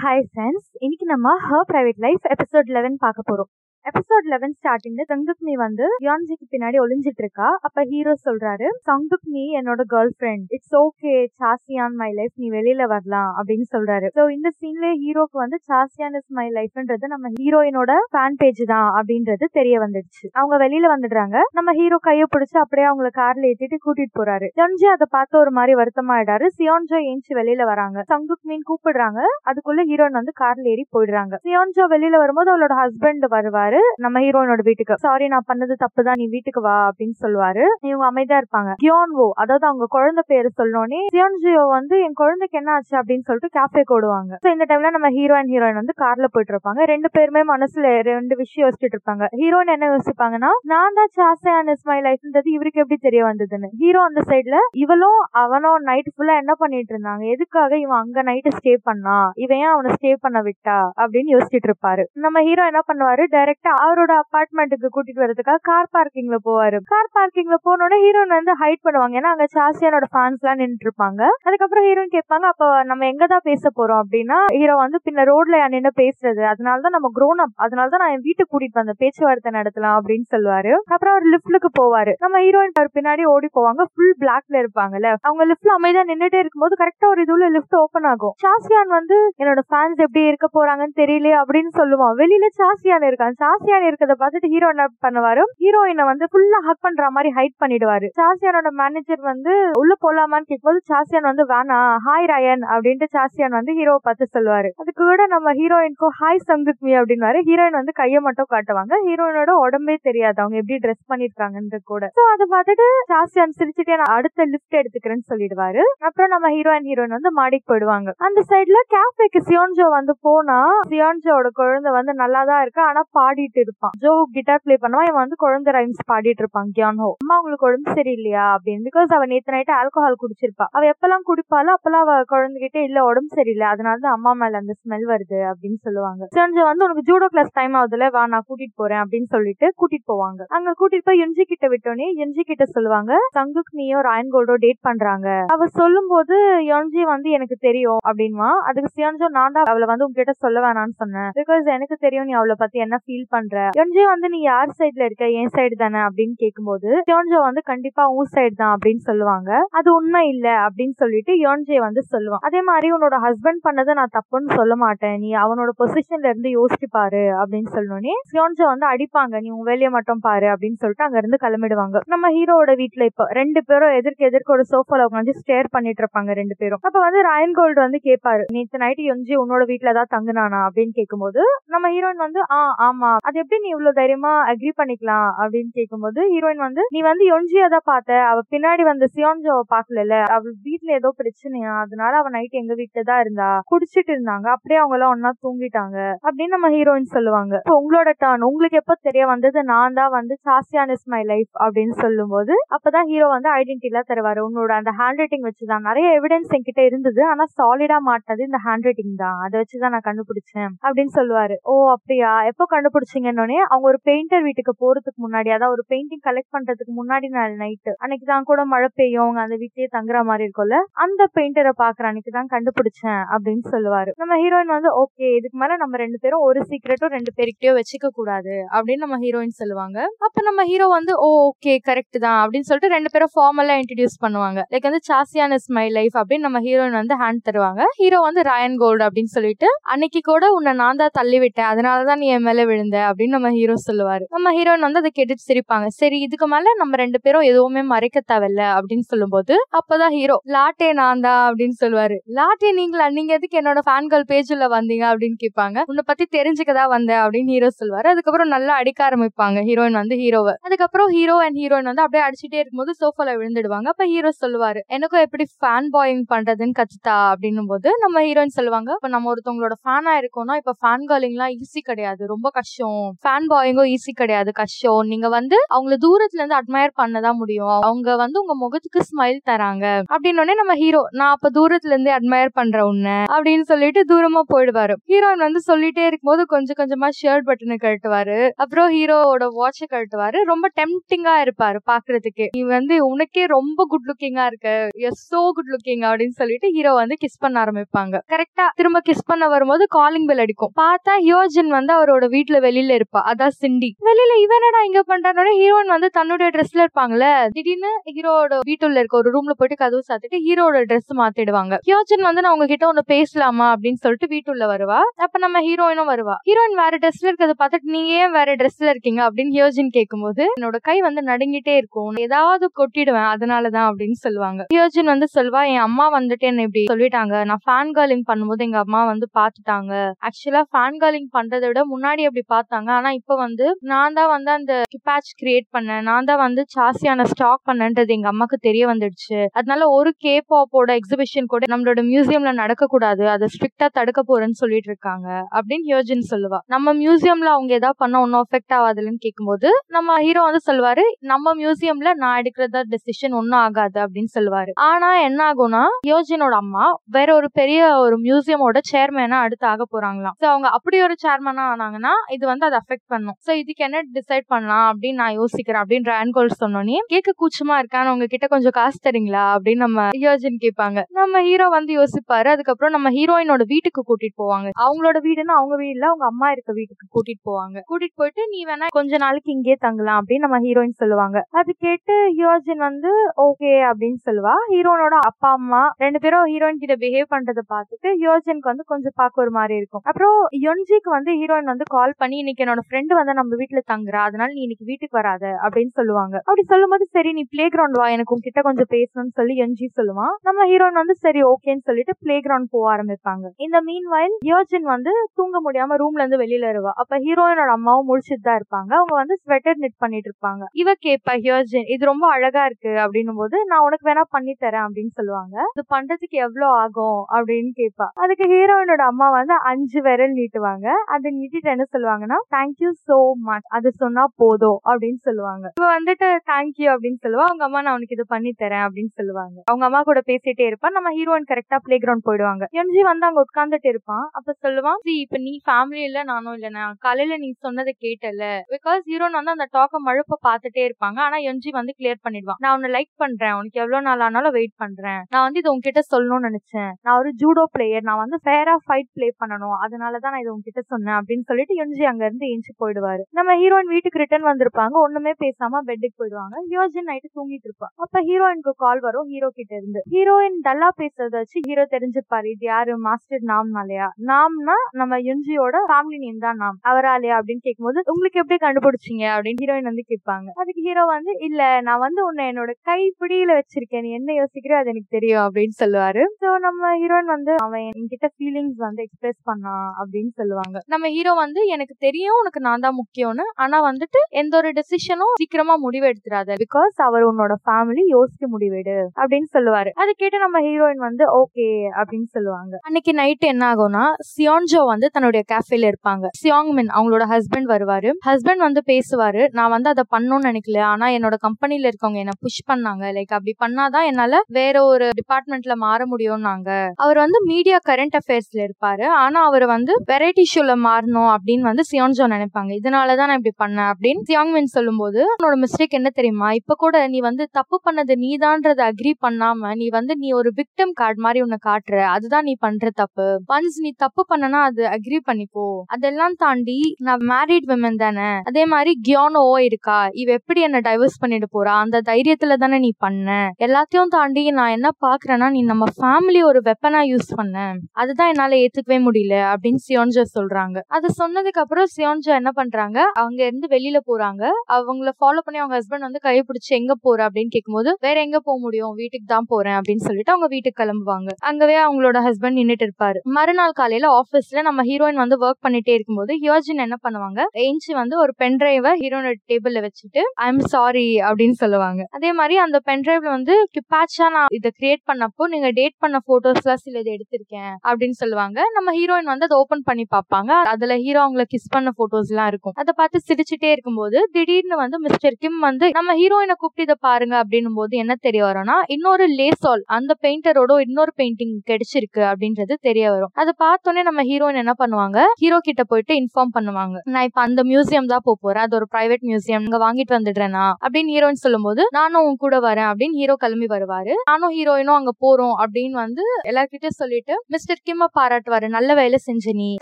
Hi friends இன்னைக்கு நம்ம her private life episode eleven பார்க்க போகிறோம் எபிசோட் லெவன் ஸ்டார்டிங்ல சங்குக்மி வந்து யோன்ஜிக்கு பின்னாடி ஒளிஞ்சிட்டு இருக்கா அப்ப ஹீரோ சொல்றாரு சங்குக்மி என்னோட கேர்ள் ஃப்ரெண்ட் இட்ஸ் ஓகே சாசியான் மை லைஃப் நீ வெளியில வரலாம் அப்படின்னு சொல்றாரு. சோ இந்த சீன்ல ஹீரோக்கு வந்து சாசியான் இஸ் மை லைஃப்ன்றது நம்ம ஹீரோயினோட ஃபேன் பேஜ் தான் அப்படின்றது தெரிய வந்துடுச்சு. அவங்க வெளியில வந்துடுறாங்க. நம்ம ஹீரோ கைய பிடிச்சு அப்படியே அவங்கள கார்ல ஏத்திட்டு கூட்டிட்டு போறாரு. யோன்ஜி அதை பார்த்து ஒரு மாதிரி வருத்தமாயிடாரு சியோன்ஜோ ஏஞ்சி வெளியில வராங்க. சங்குக்மின்னு கூப்பிடுறாங்க. அதுக்குள்ள ஹீரோயின் வந்து கார்ல ஏறி போயிடுறாங்க. சியோன்ஜோ வெளியில வரும்போது அவளோட ஹஸ்பண்ட் வருவார். நம்ம ஹீரோயினோட வீட்டுக்கு. சாரி நான் பண்ணது தப்பு தான் நீ வீட்டுக்கு வா அப்படின்னு சொல்லுவாரு. இவங்க அமைதியா இருப்பாங்க. கியோன்வோ அதாவது அவங்க குழந்தை பேரு சொல்லணும்னே சியோன்ஜியோ வந்து என் குழந்தைக்கு என்ன ஆச்சு? அப்படின்னு சொல்லிட்டு கேஃபே ஓடுவாங்க. So இந்த டைம்ல நம்ம ஹீரோ அண்ட் ஹீரோயின் வந்து கார்ல போயிட்டு இருப்பாங்க. ரெண்டு பேருமே மனசுல ரெண்டு விஷயம் யோசிச்சுட்டு இருப்பாங்க. ஹீரோயின் என்ன யோசிப்பாங்கன்னா நான் தான் சாசையான் இஸ் மை லைஃப்ன்றது இவருக்கு எப்படி தெரிய வந்ததுன்னு. ஹீரோ அந்த சைடுல இவளும் அவனும் நைட் ஃபுல்லா என்ன பண்ணிட்டு இருந்தாங்க? எதுக்காக இவன் அங்க நைட்டு ஸ்டே பண்ணா? இவன் அவனை ஸ்டே பண்ண விட்டா? அப்படின்னு யோசிச்சுட்டு இருப்பாரு. நம்ம ஹீரோ என்ன பண்ணுவாரு? டைரக்ட் அவரோட அபார்ட்மெண்ட்டுக்கு கூட்டிட்டு வரதுக்காக கார் பார்க்கிங்ல போவாரு. கார் பார்க்கிங்ல போனோட ஹீரோயின் வந்து ஹைட் பண்ணுவாங்க. ஏன்னா அங்க சாசியானோட ஃபேன்ஸ் எல்லாம் நின்று இருப்பாங்க அதுக்கப்புறம் ஹீரோயின் கேட்பாங்க அப்ப நம்ம எங்கதான் பேச போறோம்? அப்படின்னா ஹீரோ வந்து பின்ன ரோட்ல நின்று பேசுறது. அதனாலதான் நம்ம க்ரோன் அப் அதனாலதான் நான் என் வீட்டுக்கு கூட்டிட்டு வந்த பேச்சுவார்த்தை நடத்தலாம் அப்படின்னு சொல்லுவாரு. அப்புறம் அவர் லிப்ட்லுக்கு போவாரு. நம்ம ஹீரோயின் அவர் பின்னாடி ஓடி போவாங்க. ஃபுல் பிளாக்ல இருப்பாங்கல்ல. அவங்க லிப்ட்ல அமைதியா நின்றுட்டே இருக்கும்போது கரெக்டா ஒரு இதுல லிஃப்ட் ஓபன் ஆகும். சாசியான் வந்து என்னோட ஃபேன்ஸ் எப்படி இருக்க போறாங்கன்னு தெரியல அப்படின்னு சொல்லுவான். வெளியில சாசியான் இருக்கான். சாசியான் இருக்கிறத பார்த்துட்டு ஹீரோ என்ன பண்ணுவாரு? ஹீரோயினை வந்து ஃபுல்லா ஹக் பண்ற மாதிரி ஹைட் பண்ணிடுவாரு. சாசியானோட மேனேஜர் வந்து உள்ள போலாமான்னு கேட்கும்போது சாசியான் வந்து வேணாம் ஹாய் ரயன் அப்படின்ட்டு சாசியான் வந்து ஹீரோவை பார்த்து சொல்லுவாரு. அதுக்கு கூட நம்ம ஹீரோயின்க்கும் ஹாய் சங்குக் அப்படின்னு ஹீரோயின் வந்து கையை மட்டும் காட்டுவாங்க. ஹீரோயினோட உடம்பே தெரியாது. அவங்க எப்படி ட்ரெஸ் பண்ணிருக்காங்கன்றது கூட. சோ அதை பார்த்துட்டு சாசியான் சிரிச்சுட்டே நான் அடுத்த லிஃப்ட் எடுத்துக்கிறேன்னு சொல்லிடுவாரு. அப்புறம் நம்ம ஹீரோயின் ஹீரோயின் வந்து மாடிக்கு போயிடுவாங்க. அந்த சைட்ல கேஃபேக்கு சியோன்ஜோ வந்து போனா சியோன்ஜோட குழந்தை வந்து நல்லா தான் இருக்கு? ஆனா பாடிட்டு இருப்பான். ஜோ கிட்டார் பிளே பண்ணுவான். இவன் வந்து குழந்தை ரைம்ஸ் பாடிட்டு இருப்பான். கியான் ஹோ அம்மா உங்களுக்கு உடம்பு சரியில்லையா? அப்படின்னு. பிகாஸ் அவன் நேற்று நைட்டு ஆல்கோஹால் குடிச்சிருப்பா. அவ எப்பெல்லாம் குடிப்பாலோ அப்பெல்லாம் அவ குழந்தைகிட்ட இல்ல உடம்பு சரியில்லை. அதனால தான் அம்மா மேல அந்த ஸ்மெல் வருது அப்படின்னு சொல்லுவாங்க. சஞ்சு வந்து உனக்கு ஜூடோ கிளாஸ் டைம் ஆகுதுல வா நான் கூட்டிட்டு போறேன் அப்படின்னு சொல்லிட்டு கூட்டிட்டு போவாங்க. அங்க கூட்டிட்டு போய் எஞ்சி கிட்ட விட்டோன்னே எஞ்சி கிட்ட சொல்லுவாங்க சங்குக் நீயோ ராயன் கோல்டோ டேட் பண்றாங்க. அவ சொல்லும் போது யோன்ஜி வந்து எனக்கு தெரியும் அப்படின்வா அதுக்கு சியான்ஜோ நான் தான் அவளை வந்து உங்ககிட்ட சொல்ல வேணாம்னு சொன்னேன். பிகாஸ் எனக்கு தெரியும் நீ அவளை பத்தி என்ன ஃபீல் பண்ற. யோன்ஜி வந்து நீ யார் சைடுல இருக்க? என் சைடு தானே? அப்படின்னு கேட்கும்போது யோன்ஜோ வந்து கண்டிப்பா உன் சைடு தான் அப்படின்னு சொல்லுவாங்க. அது உண்மை இல்ல அப்படின்னு சொல்லிட்டு யோன்ஜே வந்து சொல்லுவான். அதே மாதிரி உன்னோட ஹஸ்பண்ட் பண்ணதை நான் தப்புன்னு சொல்ல மாட்டேன். நீ அவனோட பொசிஷன்ல இருந்து யோசிச்சு பாரு அப்படின்னு சொல்லணும்னே யோன்ஜோ வந்து அடிப்பாங்க. நீ உன் வேலையை மட்டும் பாரு அப்படின்னு சொல்லிட்டு அங்க இருந்து கிளம்பிடுவாங்க. நம்ம ஹீரோட வீட்ல இப்ப ரெண்டு பேரும் எதிர்க்கு எதிர்க்க ஒரு சோஃபால உட்காந்து ஸ்டேர் பண்ணிட்டு இருப்பாங்க ரெண்டு பேரும். அப்ப வந்து ராயன் கோல்டு வந்து கேட்பாரு நேற்று நைட்டு யோன்ஜி உன்னோட வீட்ல தான் தங்குனானா? அப்படின்னு கேட்கும்போது நம்ம ஹீரோயின் வந்து ஆ ஆமா அது எப்படி நீ இவ்வளவு தைரியமா அக்ரி பண்ணிக்கலாம் அப்படின்னு கேட்கும்போது ஹீரோயின் வந்து நீ வந்து யொஞ்சியா தான் பார்த்த. அவ பின்னாடி வந்து சியோன்ஜோ பாக்கல அவள் வீட்ல ஏதோ பிரச்சனையா? அதனால அவ நைட் எங்க வீட்டுல தான் இருந்தா. குடிச்சிட்டு இருந்தாங்க. அப்படியே அவங்க எல்லாம் ஒன்னா தூங்கிட்டாங்க. அப்படின்னு நம்ம ஹீரோயின் சொல்லுவாங்க. இப்போ உங்களோட டர்ன் உங்களுக்கு எப்ப தெரிய வந்தது? நான் தான் வந்து சாசியான் இஸ் மை லைஃப் அப்படின்னு சொல்லும்போது அப்பதான் ஹீரோ வந்து ஐடென்டிட்டி எல்லாம் தருவாரு. உன்னோட அந்த ஹேண்ட் ரைட்டிங் வச்சுதான். நிறைய எவிடன்ஸ் என்கிட்ட இருந்தது. ஆனா சாலிடா மாட்டினது இந்த ஹேண்ட் ரைட்டிங் தான். அதை வச்சுதான் நான் கண்டுபிடிச்சேன் அப்படின்னு சொல்லுவாரு. ஓ அப்படியா? எப்போ கண்டுபிடிச்சீங்கன்னொடனே அவங்க ஒரு பெயிண்டர் வீட்டுக்கு போறதுக்கு முன்னாடி அதாவது ஒரு பெயிண்டிங் கலெக்ட் பண்றதுக்கு முன்னாடி நாள் நைட்டு அன்னைக்கு தான் கூட மழை பெய்யும் அவங்க அந்த வீட்லயே தங்குற மாதிரி இருக்கும்ல. அந்த பெயிண்டரை பாக்குற அன்னைக்கு தான் கண்டுபிடிச்சேன் அப்படின்னு சொல்லுவாரு. நம்ம ஹீரோயின் வந்து ஓகே இதுக்கு மேல நம்ம ரெண்டு பேரும் ஒரு சீக்ரெட்டும் ரெண்டு பேருக்கிட்டயோ வச்சுக்க கூடாது அப்படின்னு நம்ம ஹீரோயின் சொல்லுவாங்க. அப்ப நம்ம ஹீரோ வந்து ஓ ஓகே கரெக்ட் தான் அப்படின்னு சொல்லிட்டு ரெண்டு பேரும் ஃபார்மலா இன்ட்ரடியூஸ் பண்ணுவாங்க. லைக் வந்து சாசியான் இஸ் மை லைஃப் அப்படின்னு நம்ம ஹீரோயின் வந்து ஹேண்ட் தருவாங்க. ஹீரோ வந்து ராயன் கோல்டு அப்படின்னு சொல்லிட்டு அன்னைக்கு கூட உன்னை நான் தான் தள்ளி விட்டேன். அதனாலதான் நீ என் மேல விழுந்த. அப்படின்னு நம்ம ஹீரோ சொல்லுவாரு. நம்ம ஹீரோயின் வந்து அதை கேட்டுட்டு சிரிப்பாங்க. சரி இதுக்கு மேல நம்ம ரெண்டு பேரும் எதுவுமே மறைக்க தேவையில்ல அப்படின்னு சொல்லும்போது அப்பதான் ஹீரோ லாட்டே நான் தான் அப்படின்னு சொல்லுவாரு. லாட்டே நீங்களா? நீங்க எதுக்கு என்னோட ஃபேன்கள் பேஜ்ல வந்தீங்க? அப்படின்னு கேட்பாங்க. உன்னை பத்தி தெரிஞ்சுக்கதா வந்தேன் அப்படின்னு ஹீரோ சொல்லுவாரு. அதுக்கப்புறம் நல்லா அடிக்க ஆரம்பிப்பாங்க ஹீரோயின் வந்து ஹீரோவை அதுக்கப்புறம் ஹீரோ அண்ட் ஹீரோயின் வந்து அப்படியே அடிச்சுட்டே இருக்கும்போது சோஃபால விழுந்துடுவாங்க. அப்ப ஹீரோ சொல்லுவாரு எனக்கும் எப்படி ஃபேன் பாயிங் பண்றதுன்னு கத்துத்தா அப்படின்னும் போது நம்ம ஹீரோயின் சொல்லுவாங்க இப்ப நம்ம ஒருத்தவங்களோட ஃபேனா இருக்கோம்னா இப்ப ஃபேன் கேர்லிங் எல்லாம் ஈஸி கிடையாது. ரொம்ப கஷ்டம். கஷ்டம். ஃபேன் பாயிங்கும் ஈஸி கிடையாது. கஷ்டம். நீங்க வந்து அவங்கள தூரத்துல இருந்து அட்மயர் பண்ணதான் முடியும். அவங்க வந்து உங்க முகத்துக்கு ஸ்மைல் தராங்க. அப்படின்னு நம்ம ஹீரோ நான் அப்ப தூரத்துல இருந்து அட்மயர் பண்ற உன்ன அப்படின்னு சொல்லிட்டு தூரமா போயிடுவாரு. ஹீரோயின் வந்து சொல்லிட்டே இருக்கும்போது கொஞ்சம் கொஞ்சமா ஷர்ட் பட்டனை கழட்டுவாரு. அப்புறம் ஹீரோவோட வாட்சை கழட்டுவாரு. ரொம்ப டெம்டிங்கா இருப்பாரு பாக்குறதுக்கு. நீ வந்து உனக்கே ரொம்ப குட் லுக்கிங்கா இருக்க. எஸ் சோ குட் லுக்கிங் அப்படின்னு சொல்லிட்டு ஹீரோ வந்து கிஸ் பண்ண ஆரம்பிப்பாங்க. கரெக்டா திரும்ப கிஸ் பண்ண வரும்போது காலிங் பெல் அடிக்கும். பார்த்தா ஹியோஜின் வந்து அவரோட வீட்டுல வெளியில இருப்பா. அதான் சிண்டி. வெளியில இவனடா இங்க பண்றானோட ஹீரோயின் வந்து தன்னுடைய ட்ரெஸ்ல இருப்பாங்கல்ல? திடீர்னு ஹீரோட வீட்டுல இருக்க ஒரு ரூம்ல போயிட்டு கதவு சாத்திட்டு ஹீரோட ட்ரெஸ் மாத்திடுவாங்க. ஹியோஜின் வந்து நான் உங்ககிட்ட ஒண்ணு பேசலாமா அப்படின்னு சொல்லிட்டு வீட்டுள்ள வருவா. அப்ப நம்ம ஹீரோயினும் வருவா. ஹீரோயின் வேற ட்ரெஸ்ல இருக்கிறத பார்த்துட்டு நீங்க ஏன் வேற ட்ரெஸ்ல இருக்கீங்க அப்படின்னு ஹியோஜின் கேட்கும்போது என்னோட கை வந்து நடுங்கிட்டே இருக்கும். ஏதாவது கொட்டிடுவேன் அதனாலதான் அப்படின்னு சொல்லுவாங்க. ஹியோஜின் வந்து சொல்வா என் அம்மா வந்துட்டு என்ன இப்படி சொல்லிட்டாங்க. நான் ஃபேன் கார்லிங் பண்ணும்போது எங்க அம்மா வந்து பாத்துட்டாங்க ஆக்சுவலா ஃபேன் கார்லிங் பண்றதை விட முன்னாடி அப்படி பார்த்தாங்க. ஆனா இப்ப வந்து நான் தான் வந்து அந்த பேட்ச் கிரியேட் பண்ணேன். நான் தான் வந்து சாசியான ஸ்டாக் பண்ணன்றது எங்க அம்மாக்கு தெரிய வந்துடுச்சு. அதனால ஒரு கே பாப்போட எக்ஸிபிஷன் கூட நம்மளோட மியூசியம்ல நடக்க கூடாது அதை ஸ்ட்ரிக்டா தடுக்க போறேன்னு சொல்லிட்டு இருக்காங்க அப்படின்னு ஹியோஜின் சொல்லுவா. நம்ம மியூசியம்ல அவங்க ஏதாவது பண்ண ஒன்னும் அஃபெக்ட் ஆகாதுன்னு கேட்கும்போது நம்ம ஹீரோ வந்து சொல்லுவாரு நம்ம மியூசியம்ல நான் எடுக்கிறதா டெசிஷன் ஒன்னும் ஆகாது அப்படின்னு சொல்லுவாரு. ஆனா என்ன ஆகும்னா ஹியோஜினோட அம்மா வேற ஒரு பெரிய ஒரு மியூசியமோட சேர்மேனா அடுத்து ஆக போறாங்களாம். அவங்க அப்படி ஒரு சேர்மனா ஆனாங்கன்னா இது வந்து அதை அஃபெக்ட் பண்ணும். ஸோ இதுக்கு என்ன டிசைட் பண்ணலாம் அப்படின்னு நான் யோசிக்கிறேன் அப்படின்ற ஆன்கோல் சொன்னோன்னே கேட்க கூச்சமா இருக்கான்னு உங்ககிட்ட கொஞ்சம் காசு தரீங்களா? அப்படின்னு நம்ம ஹியோஜின் கேட்பாங்க. நம்ம ஹீரோ வந்து யோசிப்பாரு. அதுக்கப்புறம் நம்ம ஹீரோயினோட வீட்டுக்கு கூட்டிட்டு போவாங்க. அவங்களோட வீடுன்னா அவங்க வீடுல அவங்க அம்மா இருக்க வீட்டுக்கு கூட்டிட்டு போவாங்க. கூட்டிட்டு போயிட்டு நீ வேணா கொஞ்ச நாளைக்கு இங்கே தங்கலாம் அப்படின்னு நம்ம ஹீரோயின் சொல்லுவாங்க. அது கேட்டு ஹியோஜின் வந்து ஓகே அப்படின்னு சொல்லுவா. ஹீரோனோட அப்பா அம்மா ரெண்டு பேரும் ஹீரோயின் கிட்ட பிஹேவ் பண்றதை பார்த்துட்டு ஹியோஜினுக்கு வந்து கொஞ்சம் பார்க்க ஒரு மாதிரி இருக்கும். அப்புறம் யொன்ஜிக்கு வந்து ஹீரோயின் வந்து கால் பண்ணி இன்னைக்கு என்னோட ஃப்ரெண்டு வந்து நம்ம வீட்டுல தங்குறா அதனால நீ இன்னைக்கு வீட்டுக்கு வராத அப்படின்னு சொல்லுவாங்க. அப்படி சொல்லும்போது சரி நீ பிளே கிரவுண்ட் வா எனக்கு உங்ககிட்ட கொஞ்சம் பேசணும்னு சொல்லி என்ஜி சொல்லுவான். நம்ம ஹீரோயின் வந்து சரி ஓகேன்னு சொல்லிட்டு பிளே கிரவுண்ட் போக ஆரம்பிப்பாங்க. இந்த மீன் வயல் யோஜின் வந்து தூங்க முடியாம ரூம்ல இருந்து வெளியில வருவா. அப்ப ஹீரோயினோட அம்மாவும் முடிச்சிட்டு தான் இருப்பாங்க. அவங்க வந்து ஸ்வெட்டர் நிட் பண்ணிட்டு இருப்பாங்க. இவ கேப்பா ஹியோஜின் இது ரொம்ப அழகா இருக்கு. அப்படின்னும் போது நான் உனக்கு வேணா பண்ணி தரேன் அப்படின்னு சொல்லுவாங்க. இது பண்றதுக்கு எவ்வளவு ஆகும்? அப்படின்னு கேட்பா அதுக்கு ஹீரோயினோட அம்மா வந்து அஞ்சு விரல் நீட்டுவாங்க. அதை நீட்டிட்டு என்ன சொல்லுவாங்க சொல்லுவாங்கன்னா தேங்க்யூ சோ மச் அது சொன்னா போதும் அப்படின்னு சொல்லுவாங்க. இவ வந்துட்டு தேங்க்யூ அப்படின்னு சொல்லுவா. அவங்க அம்மா நான் உனக்கு இது பண்ணி தரேன் அப்படின்னு சொல்லுவாங்க. அவங்க அம்மா கூட பேசிட்டே இருப்பான் நம்ம ஹீரோயின் கரெக்டா பிளே கிரவுண்ட் போயிடுவாங்க. எம்ஜி வந்து அங்க உட்கார்ந்துட்டு இருப்பான் அப்ப சொல்லுவான் "See, இப்ப நீ ஃபேமிலி இல்ல நானும் இல்ல. நான் காலையில நீ சொன்னதை கேட்டல. பிகாஸ் ஹீரோன் வந்து அந்த டாக்க மழுப்ப பாத்துட்டே இருப்பாங்க. ஆனா எம்ஜி வந்து கிளியர் பண்ணிடுவான் நான் உன்னை லைக் பண்றேன். உனக்கு எவ்வளவு நாள் ஆனாலும் வெயிட் பண்றேன். நான் வந்து இது உன்கிட்ட சொல்லணும்னு நினைச்சேன். நான் ஒரு ஜூடோ பிளேயர் நான் வந்து ஃபேரா ஃபைட் ப்ளே பண்ணணும். அதனாலதான் நான் இது உங்ககிட்ட சொன்னேன் அப்படின்னு சொல்லிட்டு எம்ஜி அங்க இருந்து ஏஞ்சி போயிடுவாரு. நம்ம ஹீரோயின் வீட்டுக்கு ரிட்டர்ன் வந்திருப்பாங்க. ஒண்ணுமே பேசாம பெட்டுக்கு போயிடுவாங்க. யோஜன் நைட்டு தூங்கிட்டு இருப்பா அப்ப ஹீரோயினுக்கு கால் வரும். ஹீரோ கிட்ட இருந்து. ஹீரோயின் டல்லா பேசுறத வச்சு ஹீரோ தெரிஞ்சிருப்பாரு இது யாரு? மாஸ்டர் நாம்னாலயா? நாம்னா நம்ம யுஞ்சியோட ஃபேமிலி நேம் தான் நாம். அவராலையா? அப்படின்னு கேட்கும்போது உங்களுக்கு எப்படி கண்டுபிடிச்சிங்க? அப்படின்னு ஹீரோயின் வந்து கேட்பாங்க. அதுக்கு ஹீரோ வந்து இல்ல நான் வந்து உன்னை என்னோட கைப்பிடியில வச்சிருக்கேன். நீ என்ன யோசிக்கிறோ? அது எனக்கு தெரியும். அப்படின்னு சொல்லுவாரு. சோ நம்ம ஹீரோயின் வந்து அவன் என்கிட்ட ஃபீலிங்ஸ் வந்து எக்ஸ்பிரஸ் பண்ணான் அப்படின்னு சொல்லுவாங்க. நம்ம ஹீரோ வந்து எனக்கு தெரியும் உனக்கு நான் தான் முக்கியம்னு. ஆனா வந்துட்டு எந்த ஒரு டெசிஷனும் சீக்கிரமா முடிவு எடுத்துறாத பிகாஸ் அவர் உன்னோட ஃபேமிலி யோசிச்சு முடிவெடு அப்படின்னு சொல்லுவாரு. அதை கேட்டு நம்ம ஹீரோயின் வந்து ஓகே அப்படின்னு சொல்லுவாங்க. அன்னைக்கு நைட் என்ன ஆகும்னா சியோன்ஜோ வந்து தன்னுடைய கேஃபேல இருப்பாங்க. சியாங் மின் அவங்களோட ஹஸ்பண்ட் வருவாரு. ஹஸ்பண்ட் வந்து பேசுவாரு நான் வந்து அதை பண்ணணும்னு நினைக்கல. ஆனா என்னோட கம்பெனில இருக்கவங்க என்ன புஷ் பண்ணாங்க. லைக் அப்படி பண்ணாதான் என்னால வேற ஒரு டிபார்ட்மெண்ட்ல மாற முடியும்னாங்க. அவர் வந்து மீடியா கரண்ட் அஃபேர்ஸ்ல இருப்பாரு. ஆனா அவர் வந்து வெரைட்டி ஷோல மாறணும் அப்படின்னு வந்து சியோன்ஜோ நினைப்பாங்க. இதனாலதான் நான் இப்படி பண்ணேன் அப்படின்னு சியாங்மின் சொல்லும் சொல்லும்போது உன்னோட மிஸ்டேக் என்ன தெரியுமா? இப்ப கூட நீ வந்து தப்பு பண்ணது நீதான்றதை அக்ரி பண்ணாம நீ வந்து நீ ஒரு விக்டம் கார்டு மாதிரி உன்னை காட்டுற. அதுதான் நீ பண்ற தப்பு. ஒன்ஸ் நீ தப்பு பண்ணனா அது அக்ரி பண்ணிக்கோ. அதெல்லாம் தாண்டி நான் மேரிட் விமன் தானே. அதே மாதிரி கியோனோ இருக்கா? இவ எப்படி என்ன டைவர்ஸ் பண்ணிட்டு போறா? அந்த தைரியத்துல தானே நீ பண்ண. எல்லாத்தையும் தாண்டி நான் என்ன பாக்குறேன்னா நீ நம்ம ஃபேமிலி ஒரு வெப்பனா யூஸ் பண்ண. அதுதான் என்னால ஏத்துக்கவே முடியல அப்படின்னு சியோன்ஜோ சொல்றாங்க. அது சொன்னதுக்கு அப்புறம் சியோன்ஜோ என்ன பண்றாங்க? அவங்க இருந்து வெளியில போறாங்க. அவங்கள ஃபாலோ பண்ணி அவங்க ஹஸ்பண்ட் வந்து கையை பிடிச்சி எங்க போற அப்படின்னு கேட்கும்போது வேற எங்க போக முடியும்? வீட்டுக்கு தான் போறேன் அப்படின்னு சொல்லிட்டு அவங்க வீட்டுக்கு கிளம்புவாங்க. அங்கவே அவங்களோட ஹஸ்பண்ட் நின்னுட்டு இருப்பாரு. மறுநாள் காலையில ஆபீஸ்ல நம்ம ஹீரோயின் வந்து ஒர்க் பண்ணிட்டே இருக்கும்போது ஹியோஜின் என்ன பண்ணுவாங்க? எஞ்சி வந்து ஒரு பென் டிரைவை ஹீரோனோட டேபிள்ல வச்சுட்டு ஐ எம் சாரி அப்படின்னு சொல்லுவாங்க. அதே மாதிரி அந்த பென் டிரைவ்ல வந்து கிப்பாச்சா நான் இதை கிரியேட் பண்ணப்போ நீங்க டேட் பண்ண போட்டோஸ் எல்லாம் சில இது எடுத்திருக்கேன் அப்படின்னு சொல்லுவாங்க. நம்ம ஹீரோயின் வந்து அதை ஓபன் பண்ணி பார்ப்பாங்க. அதுல ஹீரோ அவங்கள கிஸ் பண்ண போட்டோஸ் எல்லாம் இருக்கும். அதை பார்த்து சிரிச்சுட்டே இருக்கும்போது திடீர்னு வந்து மிஸ்டர் கிம் வந்து நம்ம ஹீரோயினை கூப்பிட்டு இதை பாருங்க அப்படின்னும் போது என்ன தெரிய வரும்னா இன்னொரு லேசால் அந்த பெயிண்டரோட இன்னொரு பெயிண்டிங் கிடைச்சிருக்கு அப்படின்றது தெரிய வரும். அதை பார்த்தோன்னே நம்ம ஹீரோயின் என்ன பண்ணுவாங்க? ஹீரோ கிட்ட போயிட்டு இன்ஃபார்ம் பண்ணுவாங்க. நான் இப்ப அந்த மியூசியம் தான் போக போறேன். அது ஒரு பிரைவேட் மியூசியம் இங்க வாங்கிட்டு வந்துடுறேனா? அப்படின்னு ஹீரோயின் சொல்லும்போது நானும் உன் கூட வரேன் அப்படின்னு ஹீரோ கிளம்பி வருவாரு. நானும் ஹீரோயினும் அங்க போறோம் அப்படின்னு வந்து எல்லார்கிட்டயும் சொல்லிட்டு மிஸ்டர் கிம்ம பாராட்டுவாரு. நல்ல வேலை செஞ்ச நீ.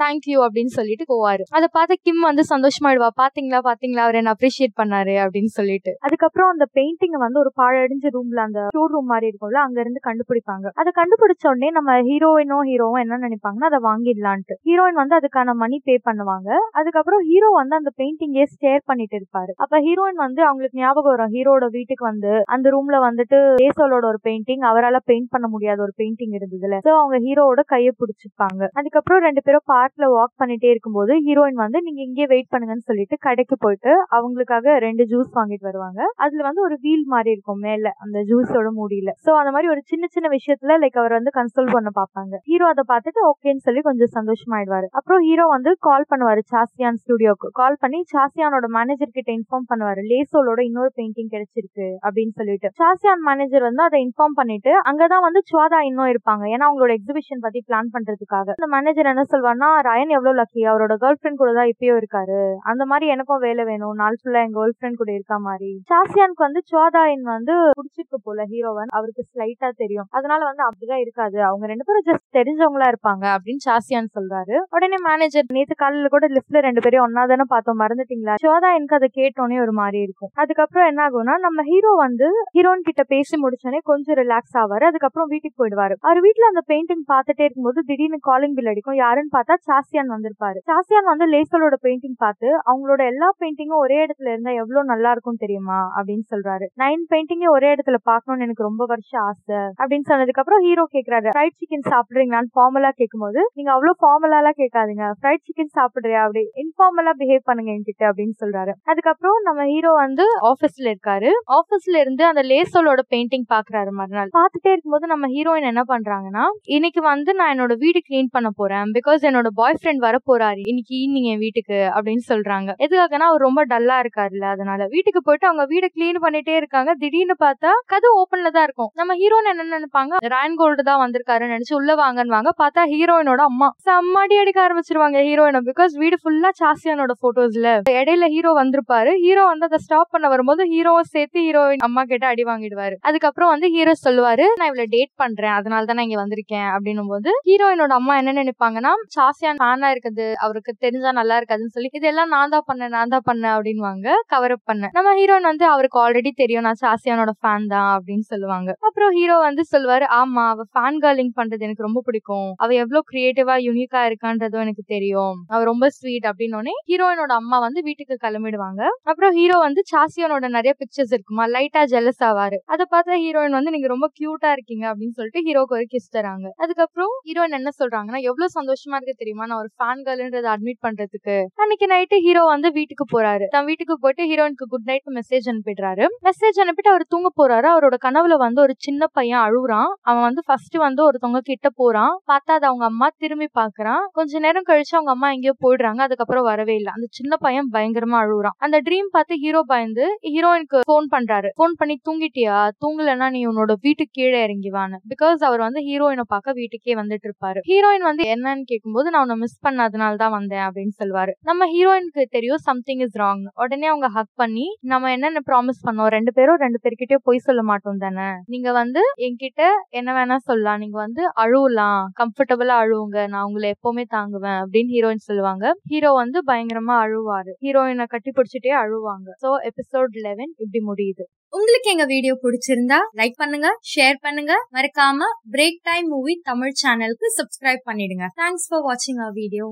தேங்க்யூ அப்படின்னு சொல்லிட்டு போவாரு. அதை பார்த்து கிம் வந்து சந்தோஷமாயிடுவா. பாத்தீங்களா பாத்தீங்களா அவர் என்ன அப்ரிஷியேட் பண்ணாரு அப்படின்னு சொல்லிட்டு. அதுக்கப்புறம் அந்த பெயிண்டிங் வந்து ஒரு பாழடைஞ்ச ரூம்ல அந்த ஸ்டோர் ரூம் மாதிரி இருக்கும்ல அங்க இருந்து கண்டுபிடிப்பாங்க. அதை கண்டுபிடிச்ச உடனே நம்ம ஹீரோயினோ ஹீரோவோ என்ன நினைப்பாங்கன்னா அதை வாங்கிடலான்ட்டு. ஹீரோயின் வந்து அதுக்கான மணி பே பண்ணுவாங்க. அதுக்கப்புறம் ஹீரோ வந்து அந்த பெயிண்டிங்கே ஸ்டேர் பண்ணிட்டு இருப்பாரு. அப்ப ஹீரோயின் வந்து அவங்களுக்கு ஞாபகம் வரும். ஹீரோட வீட்டுக்கு வந்து அந்த ரூம்ல வந்துட்டு ஏசோலோட ஒரு பெயிண்டிங் அவரால் பெயிண்ட் பண்ண முடியாத ஒரு பெயிண்டிங் இருந்ததுல. சோ அவங்க ஹீரோவோட கையை பிடிச்சிருப்பாங்க அதுக்கப்புறம் ரெண்டு பேரும் பார்க்ல வாக் பண்ணிட்டே இருக்கும்போது ஹீரோயின் வந்து நீங்க இங்கே வெயிட் பண்ணுங்கன்னு சொல்லிட்டு கடைக்கு போயிட்டு அவங்களுக்காக ரெண்டு ஜூஸ் வாங்கிட்டு வருவாங்க. அதுல வந்து ஒரு வீல் மாதிரி இருக்கும் மேல அந்த ஜூஸோட மூடியில. சோ அந்த மாதிரி ஒரு சின்ன சின்ன விஷயத்துல லைக் அவர் வந்து கன்சோல் பண்ண பாப்பாங்க ஹீரோ அதை பார்த்துட்டு ஓகேன்னு சொல்லி கொஞ்சம் சந்தோஷமாயிடுவாரு. அப்புறம் ஹீரோ வந்து கால் பண்ணுவாரு சாசியான் ஸ்டுடியோக்கு கால் பண்ணி சாசியானோட மேனேஜர் கிட்ட இன்ஃபார்ம் பண்ணுவாரு. லேசோலோட இன்னொரு பெயிண்டிங் கிடைச்சிருக்கு அப்படின்னு சொல்லிட்டு. சாசியான் மேனேஜர் வந்து அதை இன்ஃபார்ம் பண்ணிட்டு அங்கதான் வந்து சுவாதா இன்னும் இருப்பாங்க. ஏன்னா அவங்களோட எக்ஸிபிஷன் பத்தி பிளான் பண்றதுக்காக. அந்த மேனேஜர் என்ன சொல்வாருன்னா ரயன் எவ்வளவு லக்கி அவரோட கேர்ள் ஃபிரெண்ட் கூட தான் இப்பயும் இருக்காரு. அந்த மாதிரி எனக்கும் வேலை வேணும். நாள் ஃபுல்லா என் கேர்ள் ஃப்ரெண்ட் கூட இருக்க மாதிரி. சாசியானுக்கு வந்து சோதாயின் வந்து பிடிச்சிருக்கு போல ஹீரோவன். அவருக்கு ஸ்லைட்டா தெரியும். அதனால வந்து அப்படிதான் இருக்காது. அவங்க ரெண்டு பேரும் ஜஸ்ட் தெரிஞ்சவங்களா இருப்பாங்க அப்படின்னு சாசியான் சொல்றாரு. உடனே மேனேஜர் நேத்து காலையில கூட லிப்ட்ல ரெண்டு பேரும் ஒன்னா தானே பார்த்தோம். மறந்துட்டீங்களா? சுவாதா அதை கேட்டோன்னே ஒரு மாதிரி இருக்கும். அதுக்கப்புறம் என்ன ஆகும்னா நம்ம ஹீரோ வந்து ஹீரோயின் கிட்ட பேசி முடிச்சோடனே கொஞ்சம் ரிலாக்ஸ் ஆவாரு. அதுக்கப்புறம் வீட்டுக்கு போயிடுவாரு. அவர் வீட்டுல அந்த பெயிண்டிங் பார்த்துட்டே இருக்கும்போது திடீர்னு காலிங் பில் அடிக்கும். யாருன்னு பார்த்தா சாசியான் வந்திருப்பாரு. சாசியான் வந்து லேசலோட பெயிண்டிங் பார்த்து அவங்களோட எல்லா பெயிண்டிங்கும் ஒரே இடத்துல இருந்தா எவ்வளவு நல்லா இருக்கும் தெரியுமா? அப்படின்னு சொல்றாரு. நைன் பெயிண்டிங்கே ஒரே இடத்துல பார்க்கணும்னு எனக்கு ரொம்ப வருஷம் ஆசை அப்படின்னு சொன்னதுக்கு அப்புறம் ஹீரோ கேக்குறாரு. ஃப்ரைட் சிக்கன் சாப்பிடுறீங்களான்னு ஃபார்மலா கேட்கும்போது நீங்க அவ்வளவு ஃபார்மலா கேட்காதீங்க. ஃப்ரைட் சிக்கன் சாப்பிடுறியா? அப்படி இன்ஃபார்மலா பிஹேவ் பண்ணுங்க என்கிட்ட அப்படின்னு சொல்றாரு. அதுக்கப்புறம் நம்ம ஹீரோ வந்து ஆபீஸ்ல இருக்காரு. ஆபீஸ்ல இருந்து அந்த லேசோலோட பெயிண்டிங் பாக்குறாரு மறுநாள். பார்த்துட்டே இருக்கும்போது நம்ம ஹீரோயின் என்ன பண்றாங்கன்னா இன்னைக்கு வந்து நான் என்னோட வீடு கிளீன் பண்ண போறேன். பிகாஸ் என்னோட பாய் ஃப்ரெண்ட் வர போறாரு இன்னைக்கு ஈவினிங் என் வீட்டுக்கு அப்படின்னு சொல்றாங்க. எதுக்காகனா அவர் ரொம்ப டல்லா இருக்காருல்ல அதனால. வீட்டுக்கு போயிட்டு அவங்க வீடு கிளீன் பண்ணிட்டே இருக்காங்க. திடீர்னு பார்த்தா கது ஓப்பன்ல தான் இருக்கும். நம்ம ஹீரோயின் என்ன நினைப்பாங்க? ரயன் கோல்டு தான் வந்திருக்காருன்னு நினைச்சு உள்ள வாங்கன்னு வாங்க பார்த்தா ஹீரோயினோட அம்மா. செம்மடி அடிக்க ஆரம்பிச்சிருவாங்க ஹீரோயினை பிகாஸ் வீடு ஃபுல்லா சாசியானோட போட்டோஸ்ல இடையில ஹீரோ வந்திருப்பாரு. ஹீரோ வந்து அதை ஸ்டாப் பண்ண வரும்போது ஹீரோவும் சேர்த்து ஹீரோயின் அம்மா கிட்ட அடி வாங்கிடுவாரு. அதுக்கப்புறம் வந்து ஹீரோ சொல்லுவாரு நான் இவ்வளவு டேட் பண்றேன். அதனால தான் இங்க வந்திருக்கேன். அப்படின்னும் போது ஹீரோயினோட அம்மா என்ன நினைப்பாங்கன்னா சாசியான் ஃபேனா இருக்குது அவருக்கு தெரிஞ்சா நல்லா நல்லா இருக்காதுன்னு சொல்லி இதெல்லாம் நான் தான் பண்ணேன் நான் தான் பண்ணேன் அப்படின்வாங்க கவர் அப் பண்ண நம்ம ஹீரோயின் வந்து அவருக்கு ஆல்ரெடி தெரியும். நான் சாசியானோட ஃபேன் தான் அப்படின்னு சொல்லுவாங்க. அப்புறம் ஹீரோ வந்து சொல்லுவாரு ஆமா அவ ஃபேன் கேர்லிங் பண்றது எனக்கு ரொம்ப பிடிக்கும். அவ எவ்வளவு கிரியேட்டிவா யூனிக்கா இருக்கான்றதும் எனக்கு தெரியும். அவ ரொம்ப ஸ்வீட் அப்படின்னு ஹீரோயினோட அம்மா வந்து வீட்டுக்கு கிளம்பிடுவாங்க. அப்புறம் ஹீரோ வந்து சாசியானோட நிறைய பிக்சர்ஸ் இருக்குமா லைட்டா ஜெலஸ் ஆவாரு. அதை பார்த்தா ஹீரோயின் வந்து நீங்க ரொம்ப கியூட்டா இருக்கீங்க அப்படின்னு சொல்லிட்டு ஹீரோக்கு ஒரு கிஸ் தராங்க. அதுக்கப்புறம் ஹீரோயின் என்ன சொல்றாங்கன்னா எவ்வளவு சந்தோஷமா இருக்கு தெரியுமா? நான் ஒரு ஃபேன் கேர்ள்ன்றதை அட்மிட் பண்றது பண்றதுக்கு அன்னைக்கு நைட்டு ஹீரோ வந்து வீட்டுக்கு போறாரு. தன் வீட்டுக்கு போயிட்டு ஹீரோயினுக்கு குட் நைட் மெசேஜ் அனுப்பிடுறாரு. மெசேஜ் அனுப்பிட்டு அவர் தூங்க போறாரு. அவரோட கனவுல வந்து ஒரு சின்ன பையன் அழுகுறான் அவன் வந்து ஃபர்ஸ்ட் வந்து ஒருத்தவங்க கிட்ட போறான். பார்த்தா அது அவங்க அம்மா திரும்பி பாக்குறான் கொஞ்ச நேரம் கழிச்சு அவங்க அம்மா எங்கேயோ போயிடுறாங்க. அதுக்கப்புறம் வரவே இல்லை. அந்த சின்ன பையன் பயங்கரமா அழுகுறான் அந்த ட்ரீம் பார்த்து ஹீரோ பயந்து ஹீரோயினுக்கு போன் பண்றாரு. போன் பண்ணி தூங்கிட்டியா? தூங்கலன்னா நீ உன்னோட வீட்டுக்கு கீழே இறங்கிவான்னு பிகாஸ் அவர் வந்து ஹீரோயினை பார்க்க வீட்டுக்கே வந்துட்டு இருப்பாரு. ஹீரோயின் வந்து என்னன்னு கேட்கும்போது நான் உன்னை மிஸ் பண்ணதுனால தான் வந்தேன். அப்படின்னு சொல்லுவாரு நம்ம ஹீரோயினுக்கு தெரியும் சம்திங் இஸ் ராங் உடனே அவங்க ஹக் பண்ணி நம்ம என்னென்ன ப்ராமிஸ் பண்ணோம்? ரெண்டு பேரும் ரெண்டு பேர்கிட்டயும் பொய் சொல்ல மாட்டோம் தானே? நீங்க வந்து என்கிட்ட என்ன வேணா சொல்லலாம். நீங்க வந்து அழுவலாம். கம்ஃபர்டபுளா அழுவுங்க. நான் உங்களை எப்பவுமே தாங்குவேன் அப்படின்னு ஹீரோயின் சொல்லுவாங்க. ஹீரோ வந்து பயங்கரமா அழுவாரு. ஹீரோயினை கட்டி பிடிச்சிட்டே அழுவாங்க. சோ எபிசோட் லெவன் இப்படி முடியுது. உங்களுக்கு எங்க வீடியோ பிடிச்சிருந்தா லைக் பண்ணுங்க ஷேர் பண்ணுங்க. மறக்காம பிரேக் டைம் மூவி தமிழ் சேனலுக்கு சப்ஸ்கிரைப் பண்ணிடுங்க. தேங்க்ஸ் ஃபார் வாட்சிங் அவர் வீடியோ